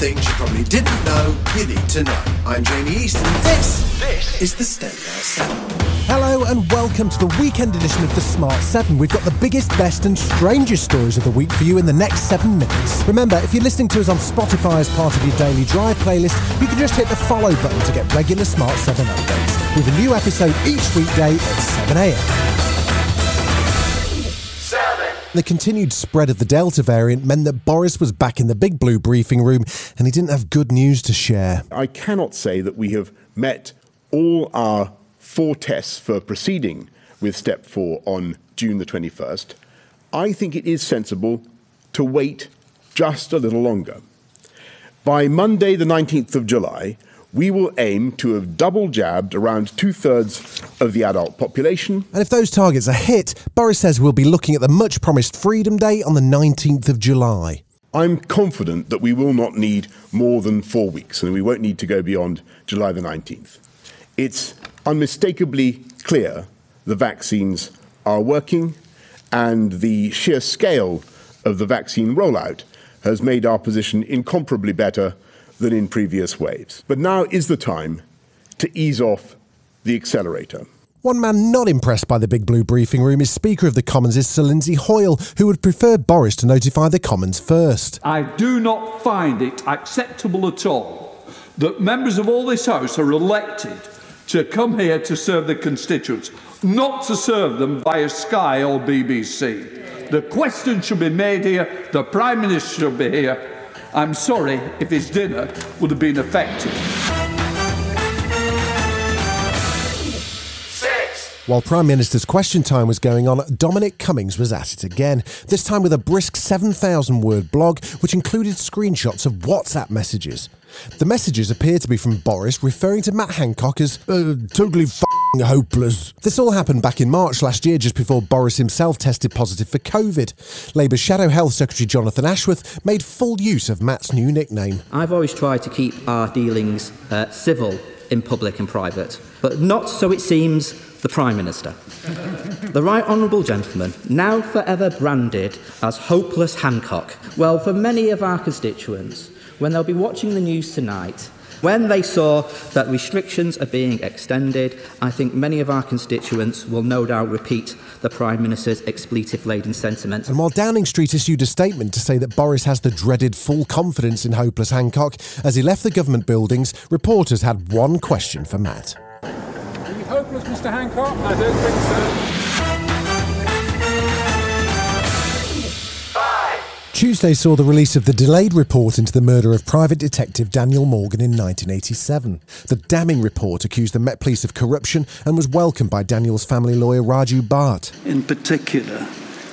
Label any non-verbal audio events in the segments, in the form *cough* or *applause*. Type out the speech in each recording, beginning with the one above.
things you probably didn't know you need to know. I'm Jamie East, and this, this is the Standout 7. Hello and welcome to the weekend edition of the Smart 7. We've got the biggest, best, and strangest stories of the week for you in the next seven minutes. Remember, if you're listening to us on Spotify as part of your daily drive playlist, you can just hit the follow button to get regular Smart 7 updates, with a new episode each weekday at 7am. The continued spread of the Delta variant meant that Boris was back in the big blue briefing room and he didn't have good news to share. I cannot say that we have met all our four tests for proceeding with step four on June the 21st. I think it is sensible to wait just a little longer. By Monday, the 19th of July, we will aim to have double jabbed around two thirds of the adult population. And if those targets are hit, Boris says we'll be looking at the much promised Freedom Day on the 19th of July. I'm confident that we will not need more than four weeks and we won't need to go beyond July the 19th. It's unmistakably clear the vaccines are working and the sheer scale of the vaccine rollout has made our position incomparably better than in previous waves. But now is the time to ease off the accelerator. One man not impressed by the big blue briefing room is Speaker of the Commons' Sir Lindsay Hoyle, who would prefer Boris to notify the Commons first. I do not find it acceptable at all that members of all this House are elected to come here to serve the constituents, not to serve them via Sky or BBC. The question should be made here, the Prime Minister should be here. I'm sorry if his dinner would have been effective. While Prime Minister's question time was going on, Dominic Cummings was at it again, this time with a brisk 7,000 word blog which included screenshots of WhatsApp messages. The messages appear to be from Boris referring to Matt Hancock as uh, totally hopeless. This all happened back in March last year, just before Boris himself tested positive for COVID. Labour's Shadow Health Secretary Jonathan Ashworth made full use of Matt's new nickname. I've always tried to keep our dealings uh, civil in public and private, but not, so it seems, the Prime Minister. *laughs* the Right Honourable Gentleman, now forever branded as hopeless Hancock. Well, for many of our constituents, when they'll be watching the news tonight, when they saw that restrictions are being extended, I think many of our constituents will no doubt repeat the Prime Minister's expletive laden sentiment. And while Downing Street issued a statement to say that Boris has the dreaded full confidence in hopeless Hancock, as he left the government buildings, reporters had one question for Matt. Are you hopeless, Mr. Hancock? I don't think so. Tuesday saw the release of the delayed report into the murder of private detective Daniel Morgan in 1987. The damning report accused the Met Police of corruption and was welcomed by Daniel's family lawyer Raju Bhatt. In particular,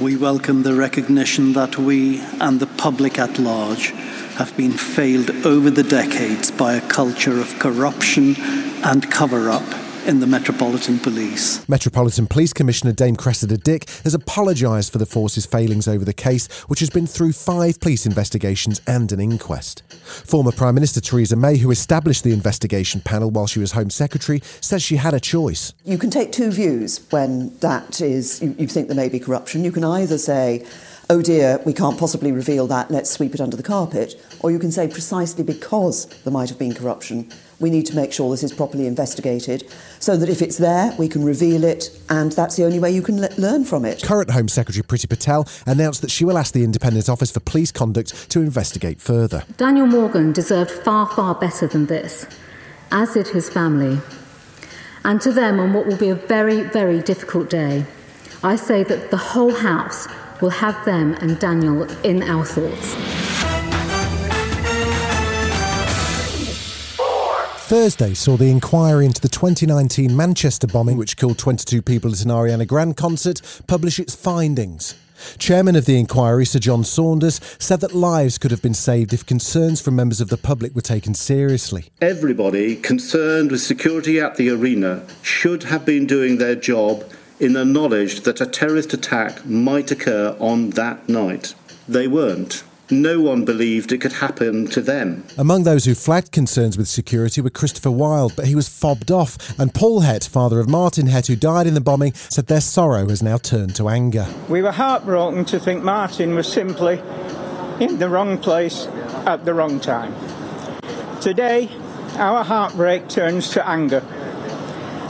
we welcome the recognition that we and the public at large have been failed over the decades by a culture of corruption and cover up in the Metropolitan Police. Metropolitan Police Commissioner Dame Cressida Dick has apologised for the force's failings over the case, which has been through five police investigations and an inquest. Former Prime Minister Theresa May, who established the investigation panel while she was Home Secretary, says she had a choice. You can take two views when that is, you, you think there may be corruption. You can either say, oh dear, we can't possibly reveal that, let's sweep it under the carpet. Or you can say, precisely because there might have been corruption, we need to make sure this is properly investigated so that if it's there, we can reveal it, and that's the only way you can le- learn from it. Current Home Secretary Priti Patel announced that she will ask the Independent Office for Police Conduct to investigate further. Daniel Morgan deserved far, far better than this, as did his family. And to them, on what will be a very, very difficult day, I say that the whole House We'll have them and Daniel in our thoughts. Thursday saw the inquiry into the 2019 Manchester bombing, which killed 22 people at an Ariana Grande concert, publish its findings. Chairman of the inquiry, Sir John Saunders, said that lives could have been saved if concerns from members of the public were taken seriously. Everybody concerned with security at the arena should have been doing their job in the knowledge that a terrorist attack might occur on that night. They weren't. No one believed it could happen to them. Among those who flagged concerns with security were Christopher Wild, but he was fobbed off. And Paul Hett, father of Martin Hett, who died in the bombing, said their sorrow has now turned to anger. We were heartbroken to think Martin was simply in the wrong place at the wrong time. Today, our heartbreak turns to anger.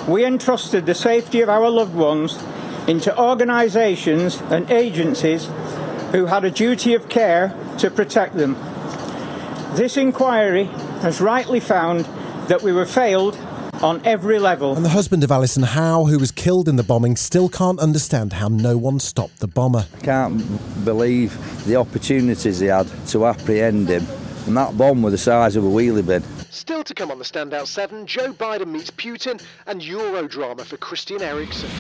We entrusted the safety of our loved ones into organisations and agencies who had a duty of care to protect them. This inquiry has rightly found that we were failed on every level. And the husband of Alison Howe, who was killed in the bombing, still can't understand how no one stopped the bomber. I Can't believe the opportunities he had to apprehend him. And that bomb was the size of a wheelie bin. Still to come on the Standout 7, Joe Biden meets Putin and Eurodrama for Christian Eriksen.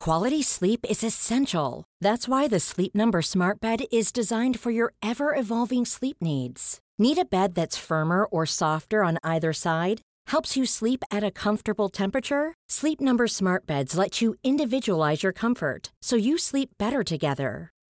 Quality sleep is essential. That's why the Sleep Number Smart Bed is designed for your ever evolving sleep needs. Need a bed that's firmer or softer on either side? Helps you sleep at a comfortable temperature? Sleep Number Smart Beds let you individualize your comfort so you sleep better together.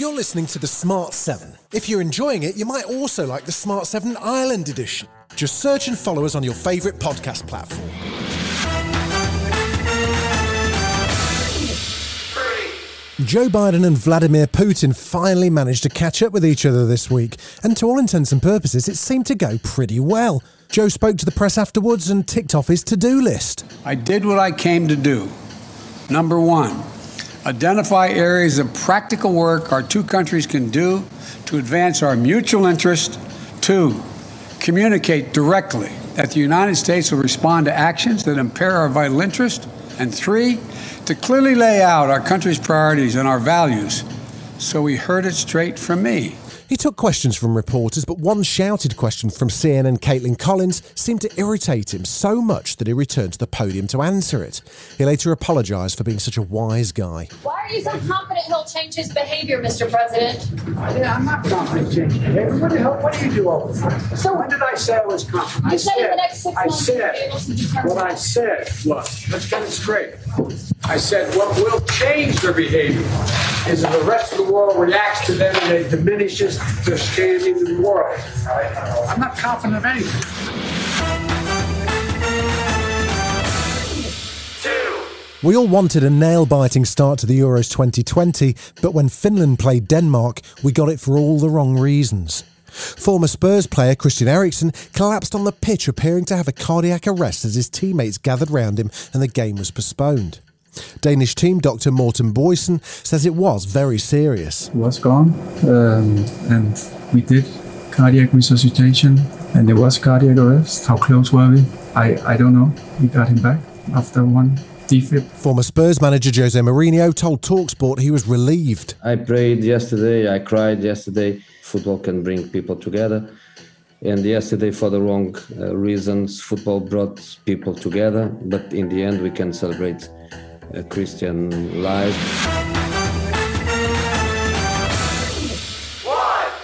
You're listening to the Smart 7. If you're enjoying it, you might also like the Smart 7 Ireland edition. Just search and follow us on your favourite podcast platform. Joe Biden and Vladimir Putin finally managed to catch up with each other this week, and to all intents and purposes, it seemed to go pretty well. Joe spoke to the press afterwards and ticked off his to do list. I did what I came to do. Number one, identify areas of practical work our two countries can do to advance our mutual interest. Two, communicate directly that the United States will respond to actions that impair our vital interest. And three, to clearly lay out our country's priorities and our values so we heard it straight from me. He took questions from reporters, but one shouted question from CNN Kaitlan Collins seemed to irritate him so much that he returned to the podium to answer it. He later apologised for being such a wise guy. Why are you so confident he'll change his behavior, Mr. President? Yeah, I'm not confident changing behavior. What the hell? What do you do all the time? So when did I say I was confident? You I said in the next six I months you'll said able to determine- what I said was let's get it straight. I said what will change their behavior is if the rest of the world reacts to them and it diminishes their standing in the world. I'm not confident of anything. We all wanted a nail biting start to the Euros 2020, but when Finland played Denmark, we got it for all the wrong reasons. Former Spurs player Christian Eriksen collapsed on the pitch, appearing to have a cardiac arrest as his teammates gathered round him and the game was postponed. Danish team doctor Morten Boesen says it was very serious. He was gone, um, and we did cardiac resuscitation, and it was cardiac arrest. How close were we? I, I don't know. We got him back after one defib. Former Spurs manager Jose Mourinho told Talksport he was relieved. I prayed yesterday, I cried yesterday. Football can bring people together. And yesterday, for the wrong uh, reasons, football brought people together. But in the end, we can celebrate a Christian life.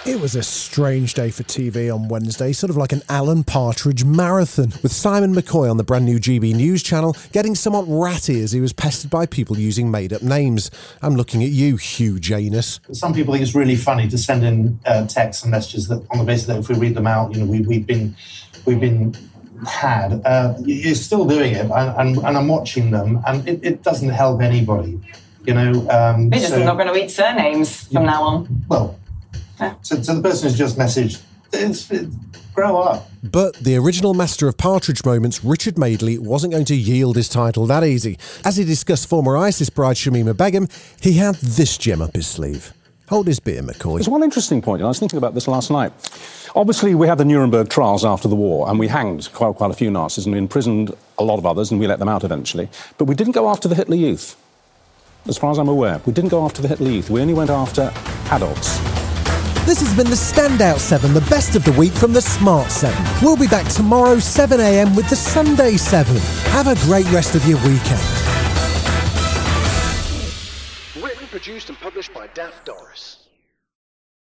It was a strange day for TV on Wednesday, sort of like an Alan Partridge marathon, with Simon McCoy on the brand new GB News channel getting somewhat ratty as he was pestered by people using made up names. I'm looking at you, Hugh Janus. Some people think it's really funny to send in uh, texts and messages that, on the basis that if we read them out, you know, we, we've been we've been had. Uh, you're still doing it, and, and, and I'm watching them, and it, it doesn't help anybody. You know, um, We're just so- not going to read surnames from now on. Well, so, so the person who's just messaged it's, it, grow up. But the original master of partridge moments, Richard Madeley, wasn't going to yield his title that easy. As he discussed former ISIS bride Shamima Begum, he had this gem up his sleeve. Hold his beer, McCoy. There's one interesting point, and I was thinking about this last night. Obviously, we had the Nuremberg trials after the war, and we hanged quite, quite a few Nazis and we imprisoned a lot of others, and we let them out eventually. But we didn't go after the Hitler Youth. As far as I'm aware, we didn't go after the Hitler Youth. We only went after adults. This has been the Standout 7, the best of the week from the Smart 7. We'll be back tomorrow, 7am, with the Sunday 7. Have a great rest of your weekend. Produced, and published by Daft Doris.